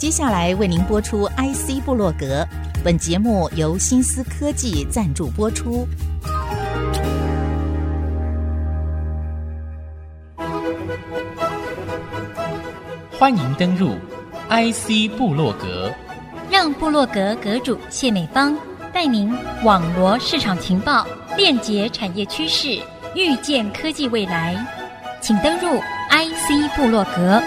接下来为您播出 IC 部落格，本节目由新思科技赞助播出。欢迎登入 IC 部落格，让部落格阁主谢美芳带您网罗市场情报，链接产业趋势，预见科技未来。请登入 IC 部落格。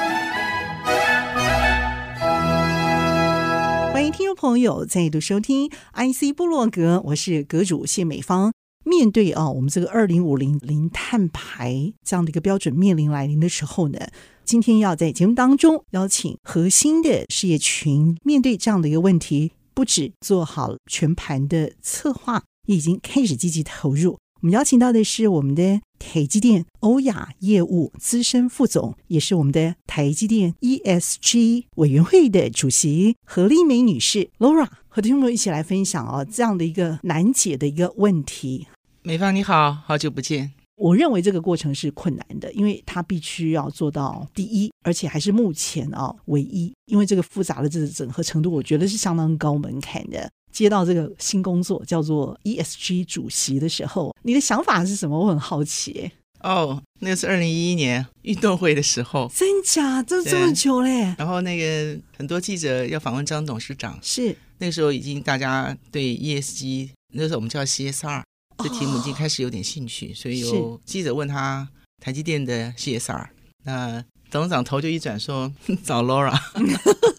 朋友再度收听 IC 部落格，我是阁主谢美芳。面对啊，我们这个二零五零零碳排这样的一个标准面临来临的时候呢，今天要在节目当中邀请核心的事业群，面对这样的一个问题，不止做好全盘的策划，已经开始积极投入。我们邀请到的是我们的台积电欧亚业务资深副总，也是我们的台积电 ESG 委员会的主席何丽梅女士 Laura，和听众们一起来分享哦，这样的一个难解的一个问题。美芳你好，好久不见。我认为这个过程是困难的，因为它必须要做到第一，而且还是目前啊唯一。因为这个复杂的这个整合程度，我觉得是相当高门槛的。接到这个新工作叫做 ESG 主席的时候，你的想法是什么？我很好奇。哦，那是二零一一年运动会的时候，真假？这这么久嘞？然后那个很多记者要访问张董事长，是那个时候已经大家对 ESG，那时候我们叫 CSR。这题目已经开始有点兴趣，哦、所以有记者问他台积电的 CSR，那董事长头就一转说 找 Laura。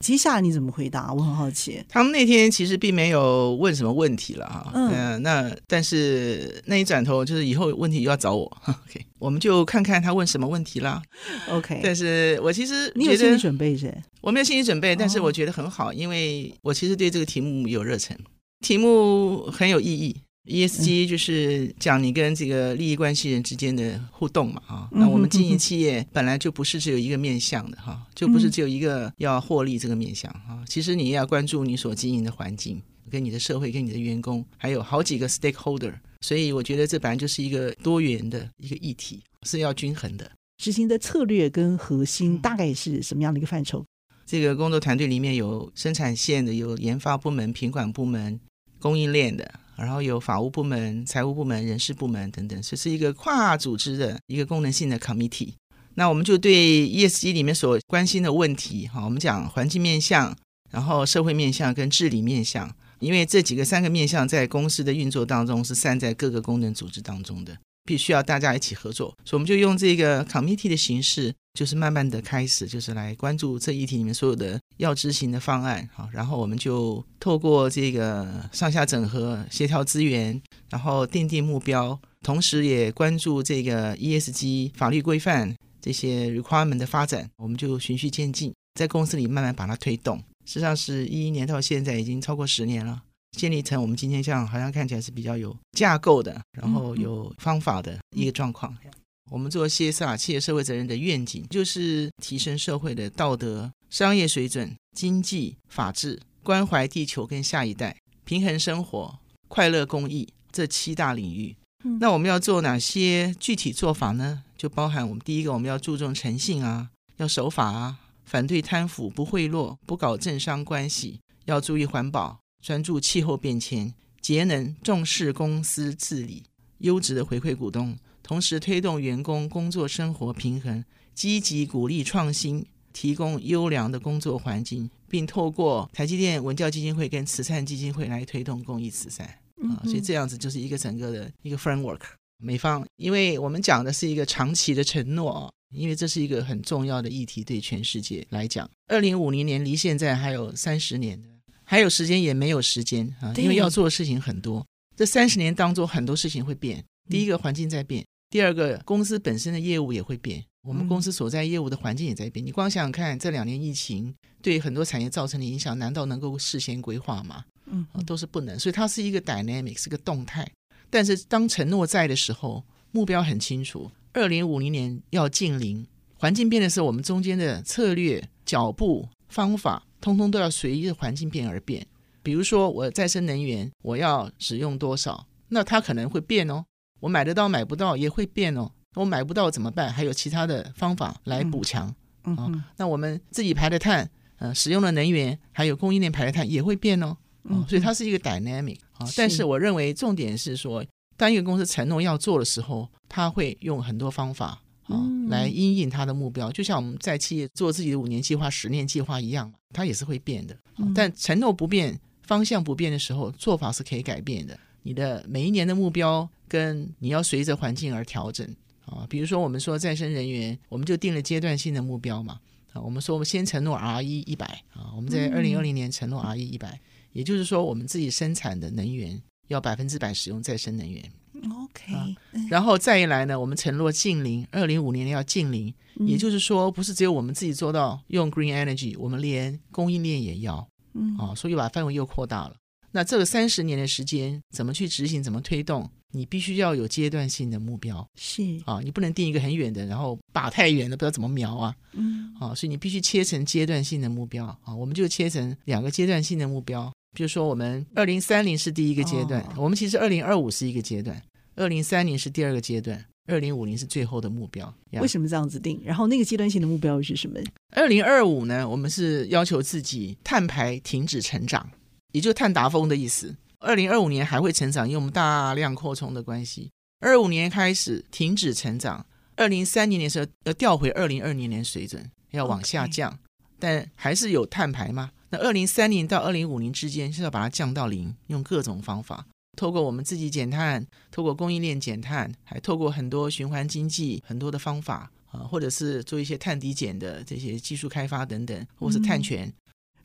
接下来你怎么回答？我很好奇。他们那天其实并没有问什么问题了哈，嗯、呃，那但是那一转头就是以后有问题又要找我，OK，我们就看看他问什么问题啦，OK。但是我其实你有心理准备是？我没有心理准备，但是我觉得很好，哦、因为我其实对这个题目有热忱，题目很有意义。ESG 就是讲你跟这个利益关系人之间的互动嘛，啊，那我们经营企业本来就不是只有一个面向的哈，就不是只有一个要获利这个面向啊，其实你也要关注你所经营的环境，跟你的社会，跟你的员工，还有好几个 stakeholder，所以我觉得这本来就是一个多元的一个议题，是要均衡的。执行的策略跟核心大概是什么样的一个范畴？这个工作团队里面有生产线的，有研发部门、品管部门、供应链的。然后有法务部门、财务部门、人事部门等等，这是一个跨组织的一个功能性的 committee。那我们就对 ESG 里面所关心的问题，哈，我们讲环境面向，然后社会面向跟治理面向，因为这几个三个面向在公司的运作当中是散在各个功能组织当中的。必须要大家一起合作，所以我们就用这个 committee 的形式，就是慢慢的开始，就是来关注这议题里面所有的要执行的方案，好，然后我们就透过这个上下整合、协调资源，然后奠定目标，同时也关注这个 ESG 法律规范这些 requirement 的发展，我们就循序渐进，在公司里慢慢把它推动。实际上是一一年到现在已经超过十年了。建立成我们今天这样，好像看起来是比较有架构的，然后有方法的一个状况。嗯、我们做 CSR 企业社会责任的愿景，就是提升社会的道德、商业水准、经济、法治、关怀地球跟下一代、平衡生活、快乐公益这七大领域。嗯、那我们要做哪些具体做法呢？就包含我们第一个，我们要注重诚信啊，要守法啊，反对贪腐、不贿赂、不搞政商关系，要注意环保。专注气候变迁、节能，重视公司治理，优质的回馈股东，同时推动员工工作生活平衡，积极鼓励创新，提供优良的工作环境，并透过台积电文教基金会跟慈善基金会来推动公益慈善啊，所以这样子就是一个整个的一个 framework。美方，因为我们讲的是一个长期的承诺，因为这是一个很重要的议题，对全世界来讲，二零五零年离现在还有三十年的。还有时间也没有时间啊，因为要做的事情很多。这三十年当中，很多事情会变。第一个环境在变，第二个公司本身的业务也会变。我们公司所在业务的环境也在变。你光想想看，这两年疫情对很多产业造成的影响，难道能够事先规划吗？嗯，都是不能。所以它是一个 dynamic，是个动态。但是当承诺在的时候，目标很清楚，二零五零年要净零。环境变的时候，我们中间的策略、脚步、方法。通通都要随着环境变而变。比如说，我再生能源我要使用多少，那它可能会变哦。我买得到买不到也会变哦。我买不到怎么办？还有其他的方法来补强。嗯，那我们自己排的碳呃，使用的能源还有供应链排的碳也会变哦。哦，所以它是一个 dynamic 啊。但是我认为重点是说，当一个公司承诺要做的时候，他会用很多方法啊来因应他的目标。就像我们在企业做自己的五年计划、十年计划一样，它也是会变的。但承诺不变、方向不变的时候，做法是可以改变的。你的每一年的目标跟你要随着环境而调整啊。比如说，我们说再生能源，我们就定了阶段性的目标嘛。啊，我们说我们先承诺 RE 一百啊，我们在二零二零年承诺 RE 一百。也就是说，我们自己生产的能源要百分之百使用再生能源。OK，、啊、然后再一来呢，我们承诺近零，二零五年要近零。也就是说，不是只有我们自己做到用 Green Energy，我们连供应链也要。嗯，啊，所以把范围又扩大了。那这个三十年的时间，怎么去执行，怎么推动？你必须要有阶段性的目标。是啊，你不能定一个很远的，然后靶太远了，不知道怎么瞄啊。嗯，啊，所以你必须切成阶段性的目标。啊，我们就切成两个阶段性的目标。比如说，我们二零三零是第一个阶段，哦、我们其实二零二五是一个阶段，二零三零是第二个阶段，二零五零是最后的目标。为什么这样子定？然后那个阶段性的目标是什么？二零二五呢？我们是要求自己碳排停止成长，也就碳达峰的意思。二零二五年还会成长，因为我们大量扩充的关系。二五年开始停止成长，二零三零年的时候要调回二零二零年水准，要往下降.但还是有碳排嘛？那二零三零到二零五零之间是要把它降到零，用各种方法，透过我们自己减碳，透过供应链减碳，还透过很多循环经济很多的方法啊，或者是做一些碳抵减的这些技术开发等等，或是碳权，嗯、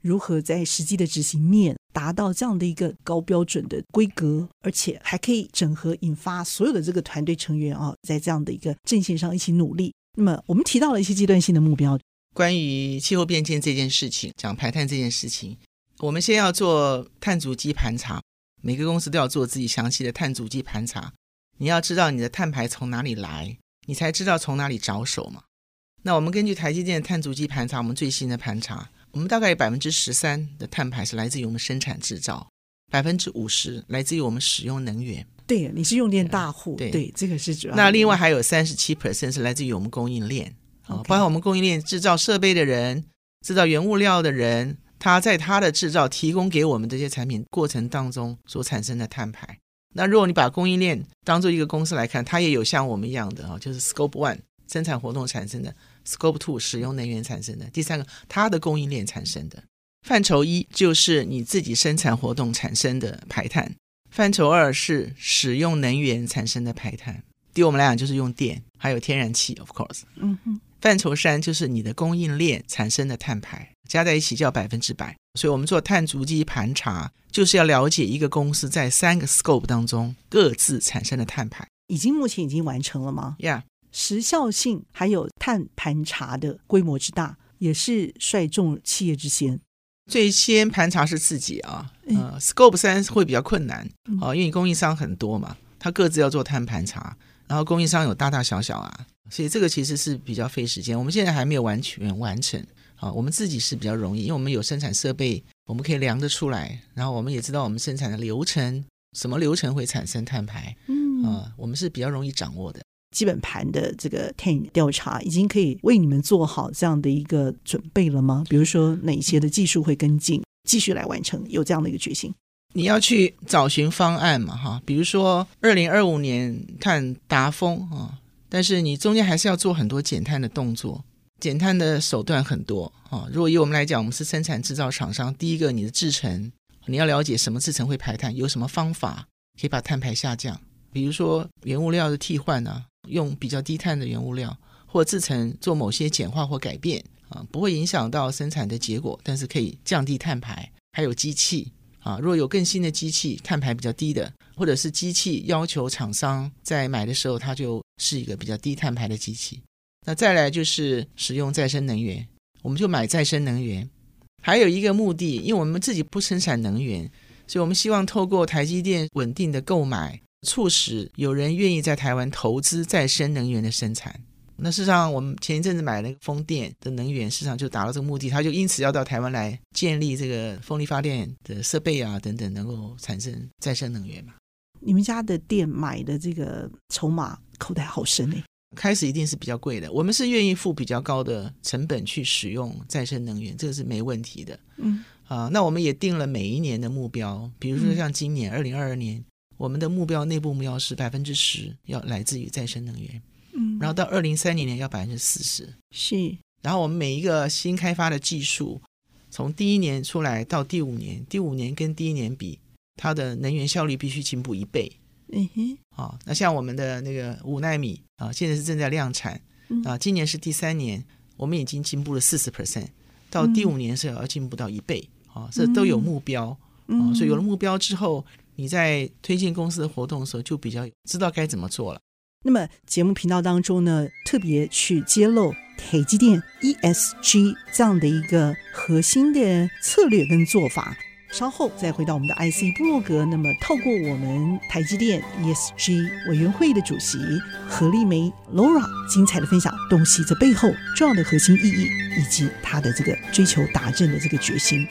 如何在实际的执行面达到这样的一个高标准的规格，而且还可以整合引发所有的这个团队成员啊，在这样的一个阵线上一起努力。那么我们提到了一些阶段性的目标。关于气候变迁这件事情，讲排碳这件事情，我们先要做碳足迹盘查，每个公司都要做自己详细的碳足迹盘查。你要知道你的碳排从哪里来，你才知道从哪里着手嘛。那我们根据台积电的碳足迹盘查，我们最新的盘查，我们大概有百分之十三的碳排是来自于我们生产制造，百分之五十来自于我们使用能源。对，你是用电大户，对，对，这个是主要。那另外还有三十七 percent 是来自于我们供应链。啊，包括我们供应链制造设备的人、制造原物料的人，他在他的制造提供给我们这些产品过程当中所产生的碳排。那如果你把供应链当做一个公司来看，它也有像我们一样的啊，就是 Scope One 生产活动产生的，Scope Two 使用能源产生的，第三个它的供应链产生的。范畴一就是你自己生产活动产生的排碳，范畴二是使用能源产生的排碳。对我们来讲就是用电，还有天然气，of course。嗯哼。范畴三就是你的供应链产生的碳排，加在一起叫百分之百。所以，我们做碳足迹盘查，就是要了解一个公司在三个 scope 当中各自产生的碳排。已经目前已经完成了吗？，Yeah. 时效性还有碳盘查的规模之大，也是率众企业之先。最先盘查是自己啊，呃，scope 三会比较困难啊，因为供应商很多嘛，他各自要做碳盘查，然后供应商有大大小小啊。所以这个其实是比较费时间，我们现在还没有完全完成啊。我们自己是比较容易，因为我们有生产设备，我们可以量得出来，然后我们也知道我们生产的流程，什么流程会产生碳排，嗯啊，我们是比较容易掌握的。基本盘的这个碳调查已经可以为你们做好这样的一个准备了吗？比如说哪些的技术会跟进，继续来完成，有这样的一个决心？你要去找寻方案嘛，哈，比如说二零二五年碳达峰啊。但是你中间还是要做很多减碳的动作，减碳的手段很多啊。如果以我们来讲，我们是生产制造厂商，第一个你的制程，你要了解什么制程会排碳，有什么方法可以把碳排下降。比如说原物料的替换啊，用比较低碳的原物料，或制成做某些简化或改变啊，不会影响到生产的结果，但是可以降低碳排。还有机器。啊，如果有更新的机器，碳排比较低的，或者是机器要求厂商在买的时候，它就是一个比较低碳排的机器。那再来就是使用再生能源，我们就买再生能源。还有一个目的，因为我们自己不生产能源，所以我们希望透过台积电稳定的购买，促使有人愿意在台湾投资再生能源的生产。那事实上，我们前一阵子买那个风电的能源，市场就达到这个目的，他就因此要到台湾来建立这个风力发电的设备啊等等，能够产生再生能源嘛。你们家的店买的这个筹码口袋好深哎。开始一定是比较贵的。我们是愿意付比较高的成本去使用再生能源，这个是没问题的。嗯啊，那我们也定了每一年的目标，比如说像今年二零二二年，我们的目标内部目标是百分之十要来自于再生能源，嗯，然后到二零三零年要百分之四十，是，然后我们每一个新开发的技术，从第一年出来到第五年，第五年跟第一年比，它的能源效率必须进步一倍。嗯哼，啊，那像我们的那个五纳米啊，现在是正在量产啊，今年是第三年，我们已经进步了四十 percent，到第五年是要进步到一倍啊，这都有目标啊，所以有了目标之后，你在推进公司的活动的时候，就比较知道该怎么做了。那么节目频道当中呢，特别去揭露台积电 ESG 这样的一个核心的策略跟做法。稍后再回到我们的 IC 部落格，那么透过我们台积电 ESG 委员会的主席何丽梅 Laura 精彩的分享，洞悉这背后重要的核心意义，以及他的这个追求达阵的这个决心。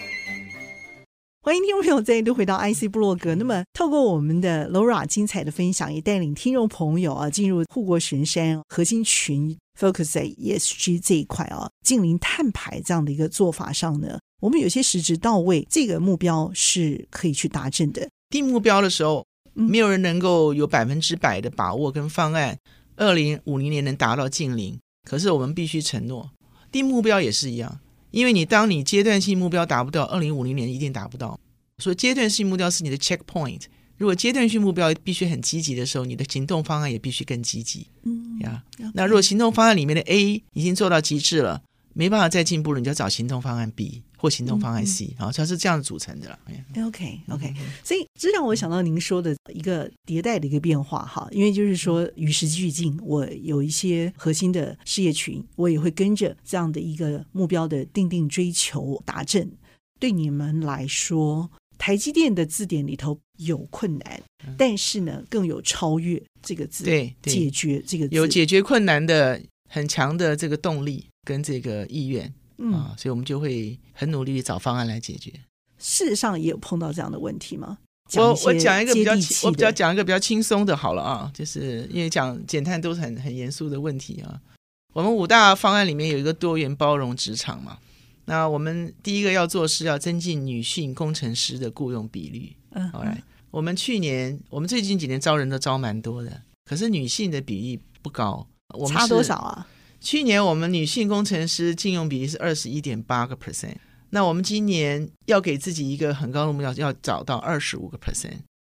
欢迎听众朋友再度回到 IC 部落格。那么透过我们的 Laura 精彩的分享，也带领听众朋友啊进入护国神山核心群，focus 在 ESG 这一块啊，近零碳排这样的一个做法上呢。我们有些实质到位，这个目标是可以去达成的。定目标的时候，没有人能够有百分之百的把握跟方案，二零五零年能达到近零。可是我们必须承诺，定目标也是一样，因为你当你阶段性目标达不到，二零五零年一定达不到。所以阶段性目标是你的 checkpoint。如果阶段性目标必须很积极的时候，你的行动方案也必须更积极。嗯呀，yeah. 那如果行动方案里面的 A 已经做到极致了，没办法再进步了，你就要找行动方案 B。或行动方案 C，好、嗯，它是这样组成的啦。OK OK，所以这让我想到您说的一个迭代的一个变化哈，因为就是说与时俱进，我有一些核心的事业群，我也会跟着这样的一个目标的定定追求达阵。对你们来说，台积电的字典里头有困难，但是呢，更有超越这个字，对，对。解决这个字。有解决困难的很强的这个动力跟这个意愿。嗯啊，所以我们就会很努力找方案来解决。事实上也有碰到这样的问题吗？我我讲一个比较我比较讲一个比较轻松的好了啊，就是因为讲减碳都是很很严肃的问题啊。我们五大方案里面有一个多元包容职场嘛，那我们第一个要做是要增进女性工程师的雇佣比率。嗯，好来，我们去年我们最近几年招人都招蛮多的，可是女性的比例不高。我们差多少啊？去年我们女性工程师聘用比例是二十一点八个 percent，那我们今年要给自己一个很高的目标，要找到二十五个 percent。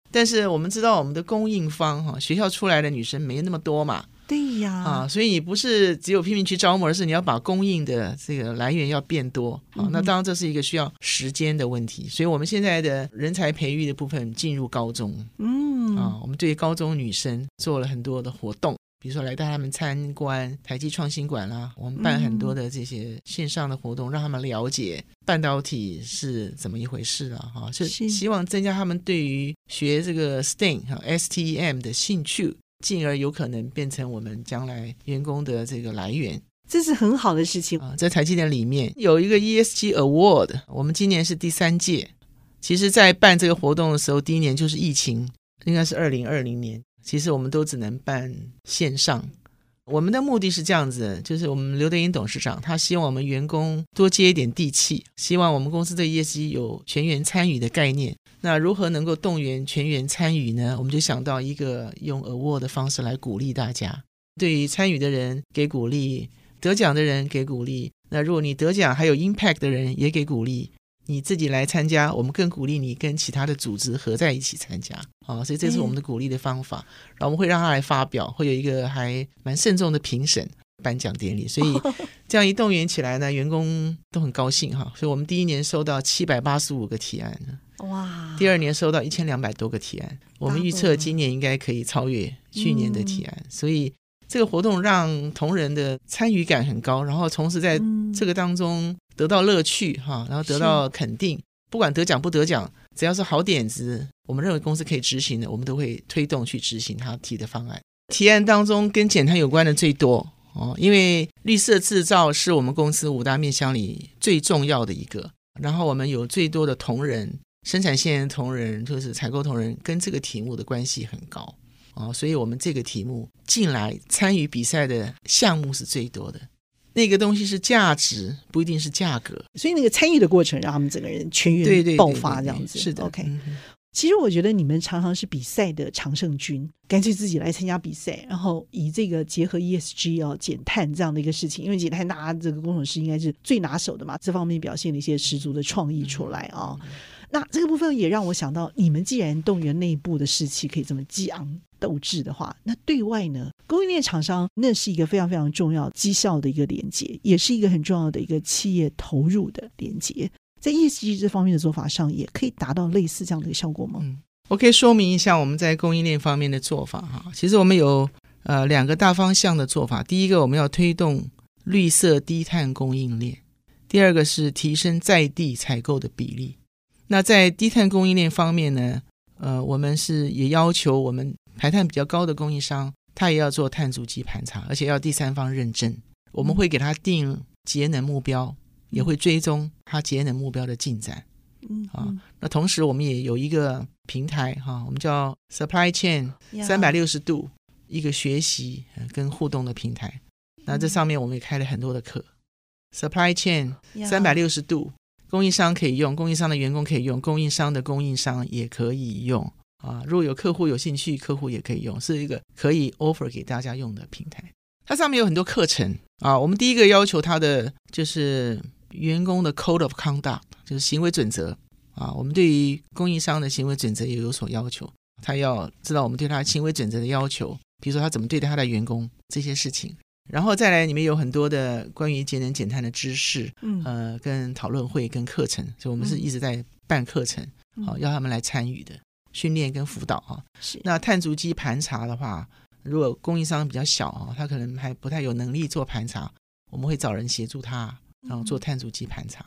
但是我们知道我们的供应方哈，学校出来的女生没那么多嘛，对呀，啊，所以你不是只有拼命去招募，而是你要把供应的这个来源要变多啊。那当然这是一个需要时间的问题，所以我们现在的人才培育的部分进入高中，嗯，啊，我们对高中女生做了很多的活动。比如说来带他们参观台积创新馆啦，我们办很多的这些线上的活动，让他们了解半导体是怎么一回事啊，哈，是希望增加他们对于学这个 STEM 哈 STEM 的兴趣，进而有可能变成我们将来员工的这个来源。这是很好的事情啊！在台积电里面有一个 ESG Award，我们今年是第三届。其实，在办这个活动的时候，第一年就是疫情，应该是二零二零年。其实我们都只能办线上。我们的目的是这样子，就是我们刘德英董事长他希望我们员工多接一点地气，希望我们公司对业绩有全员参与的概念。那如何能够动员全员参与呢？我们就想到一个用 award 的方式来鼓励大家，对于参与的人给鼓励，得奖的人给鼓励。那如果你得奖还有 impact 的人也给鼓励。你自己来参加，我们更鼓励你跟其他的组织合在一起参加啊，所以这是我们的鼓励的方法。然后我们会让他来发表，会有一个还蛮慎重的评审颁奖典礼。所以 这样一动员起来呢，员工都很高兴哈。所以我们第一年收到七百八十五个提案，哇！第二年收到一千两百多个提案，我们预测今年应该可以超越去年的提案。所以这个活动让同仁的参与感很高，然后同时在这个当中。得到乐趣哈，然后得到肯定，不管得奖不得奖，只要是好点子，我们认为公司可以执行的，我们都会推动去执行他提的方案。提案当中跟减碳有关的最多哦，因为绿色制造是我们公司五大面向里最重要的一个，然后我们有最多的同仁，生产线的同仁就是采购同仁，跟这个题目的关系很高啊，所以我们这个题目进来参与比赛的项目是最多的。那个东西是价值，不一定是价格。所以那个参与的过程，让他们整个人全员爆发这样子。是的，OK。其实我觉得你们常常是比赛的常胜军，干脆自己来参加比赛，然后以这个结合 ESG 哦减碳这样的一个事情，因为减碳大家这个工程师应该是最拿手的嘛，这方面表现了一些十足的创意出来啊、哦。那这个部分也让我想到，你们既然动员内部的士气可以这么激昂斗志的话，那对外呢，供应链厂商那是一个非常非常重要绩效的一个连接，也是一个很重要的一个企业投入的连接。在业绩这方面的做法上，也可以达到类似这样的一个效果吗？嗯，我可以说明一下我们在供应链方面的做法哈。其实我们有呃两个大方向的做法，第一个我们要推动绿色低碳供应链，第二个是提升在地采购的比例。那在低碳供应链方面呢，呃，我们是也要求我们排碳比较高的供应商，他也要做碳足迹盘查，而且要第三方认证。我们会给他定节能目标，也会追踪他节能目标的进展。嗯，啊，那同时我们也有一个平台哈，我们叫 Supply Chain 三百六十度一个学习跟互动的平台。那这上面我们也开了很多的课，Supply Chain 三百六十度。供应商可以用，供应商的员工可以用，供应商的供应商也可以用啊。如果有客户有兴趣，客户也可以用，是一个可以 offer 给大家用的平台。它上面有很多课程啊。我们第一个要求他的就是员工的 code of conduct，就是行为准则啊。我们对于供应商的行为准则也有所要求，他要知道我们对他行为准则的要求，比如说他怎么对待他的员工这些事情。然后再来，里面有很多的关于节能减碳的知识，嗯，呃，跟讨论会跟课程，所以我们是一直在办课程，好、嗯，要他们来参与的训练跟辅导啊。是。那碳足迹盘查的话，如果供应商比较小啊，他可能还不太有能力做盘查，我们会找人协助他，然后做碳足迹盘查。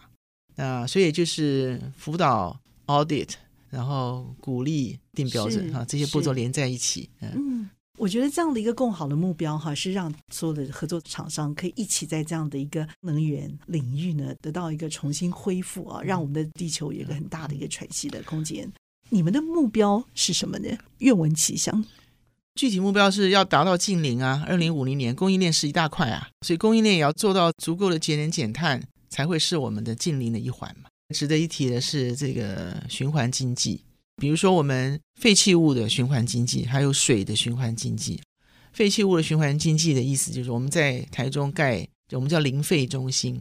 那所以就是辅导 audit，然后鼓励定标准啊，这些步骤连在一起，嗯。我觉得这样的一个更好的目标哈，是让所有的合作厂商可以一起在这样的一个能源领域呢，得到一个重新恢复啊，让我们的地球有一个很大的一个喘息的空间。你们的目标是什么呢？愿闻其详。具体目标是要达到净零啊，二零五零年供应链是一大块啊，所以供应链也要做到足够的节能减碳，才会是我们的净零的一环嘛。值得一提的是这个循环经济。比如说，我们废弃物的循环经济，还有水的循环经济。废弃物的循环经济的意思就是，我们在台中盖，我们叫零废中心。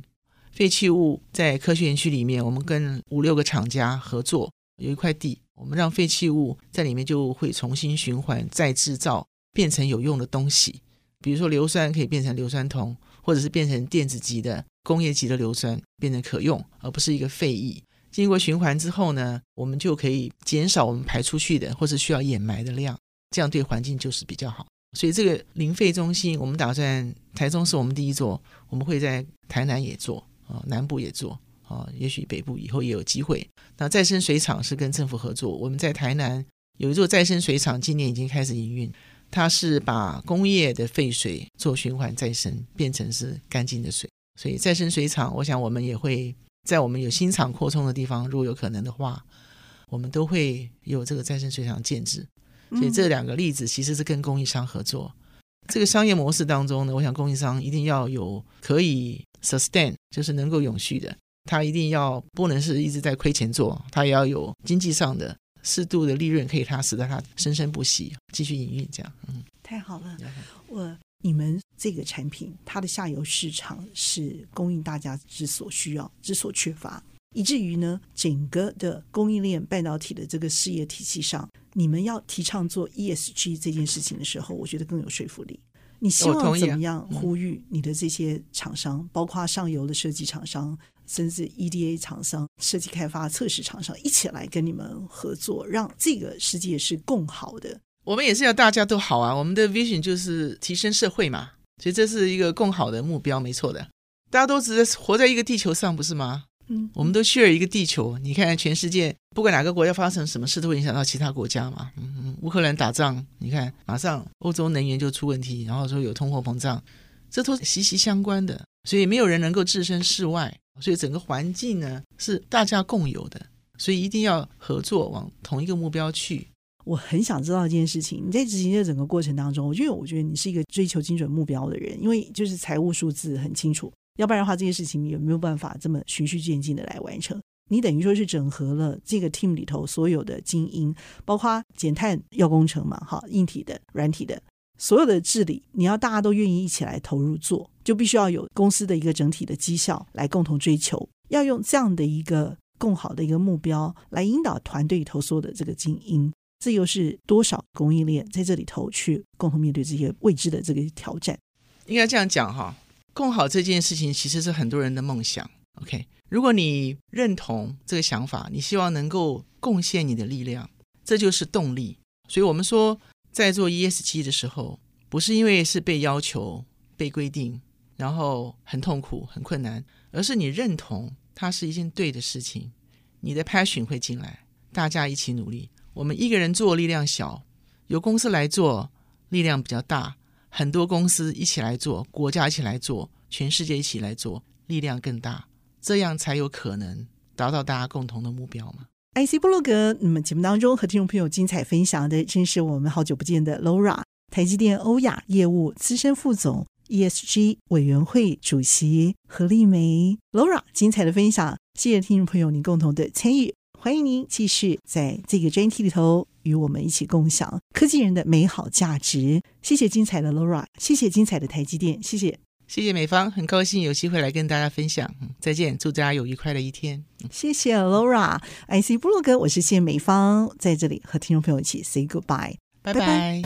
废弃物在科学园区里面，我们跟五六个厂家合作，有一块地，我们让废弃物在里面就会重新循环再制造，变成有用的东西。比如说硫酸可以变成硫酸铜，或者是变成电子级的工业级的硫酸，变成可用，而不是一个废液。经过循环之后呢，我们就可以减少我们排出去的或是需要掩埋的量，这样对环境就是比较好。所以这个零废中心，我们打算台中是我们第一座，我们会在台南也做啊，南部也做啊，也许北部以后也有机会。那再生水厂是跟政府合作，我们在台南有一座再生水厂，今年已经开始营运，它是把工业的废水做循环再生，变成是干净的水。所以再生水厂，我想我们也会。在我们有新厂扩充的地方，如果有可能的话，我们都会有这个再生水厂建制。所以这两个例子其实是跟供应商合作。这个商业模式当中呢，我想供应商一定要有可以 sustain，就是能够永续的。他一定要不能是一直在亏钱做，他也要有经济上的适度的利润，可以他使得他生生不息，继续营运这样。嗯，太好了，我。你们这个产品，它的下游市场是供应大家之所需要、之所缺乏，以至于呢，整个的供应链半导体的这个事业体系上，你们要提倡做 ESG 这件事情的时候，我觉得更有说服力。你希望怎么样呼吁你的这些厂商，包括上游的设计厂商，甚至 EDA 厂商、设计开发、测试厂商，一起来跟你们合作，让这个世界是更好的。我们也是要大家都好啊！我们的 vision 就是提升社会嘛，所以这是一个更好的目标，没错的。大家都只是活在一个地球上，不是吗？嗯，我们都 share 一个地球。你看，全世界不管哪个国家发生什么事，都会影响到其他国家嘛。嗯嗯，乌克兰打仗，你看马上欧洲能源就出问题，然后说有通货膨胀，这都息息相关的。所以没有人能够置身事外，所以整个环境呢是大家共有的，所以一定要合作往同一个目标去。我很想知道一件事情，你在执行这整个过程当中，我觉得我觉得你是一个追求精准目标的人，因为就是财务数字很清楚，要不然的话这件事情你有没有办法这么循序渐进的来完成？你等于说是整合了这个 team 里头所有的精英，包括减碳要工程嘛，哈，硬体的、软体的，所有的治理，你要大家都愿意一起来投入做，就必须要有公司的一个整体的绩效来共同追求，要用这样的一个更好的一个目标来引导团队里头所有的这个精英，这又是多少供应链在这里头去共同面对这些未知的这个挑战？应该这样讲哈，共好这件事情其实是很多人的梦想。OK。如果你认同这个想法，你希望能够贡献你的力量，这就是动力。所以，我们说在做 ESG 的时候，不是因为是被要求、被规定，然后很痛苦、很困难，而是你认同它是一件对的事情，你的 passion 会进来，大家一起努力。我们一个人做力量小，由公司来做力量比较大，很多公司一起来做，国家一起来做，全世界一起来做，力量更大。这样才有可能达到大家共同的目标嘛？IC 部落格，那么节目当中和听众朋友精彩分享的，正是我们好久不见的 Laura，台积电欧亚业务资深副总，ESG 委员会主席何丽梅。Laura 精彩的分享，谢谢听众朋友您共同的参与，欢迎您继续在这个专题里头与我们一起共享科技人的美好价值。谢谢精彩的 Laura，谢谢精彩的台积电，谢谢。谢谢美方，很高兴有机会来跟大家分享。再见，祝大家有愉快的一天。谢谢 Laura，IC 部落格，我是谢美方，在这里和听众朋友一起 say goodbye，拜拜。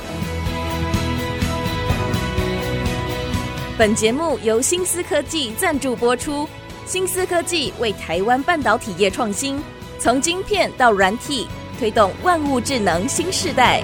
本节目由新思科技赞助播出，新思科技为台湾半导体业创新，从晶片到软体，推动万物智能新时代。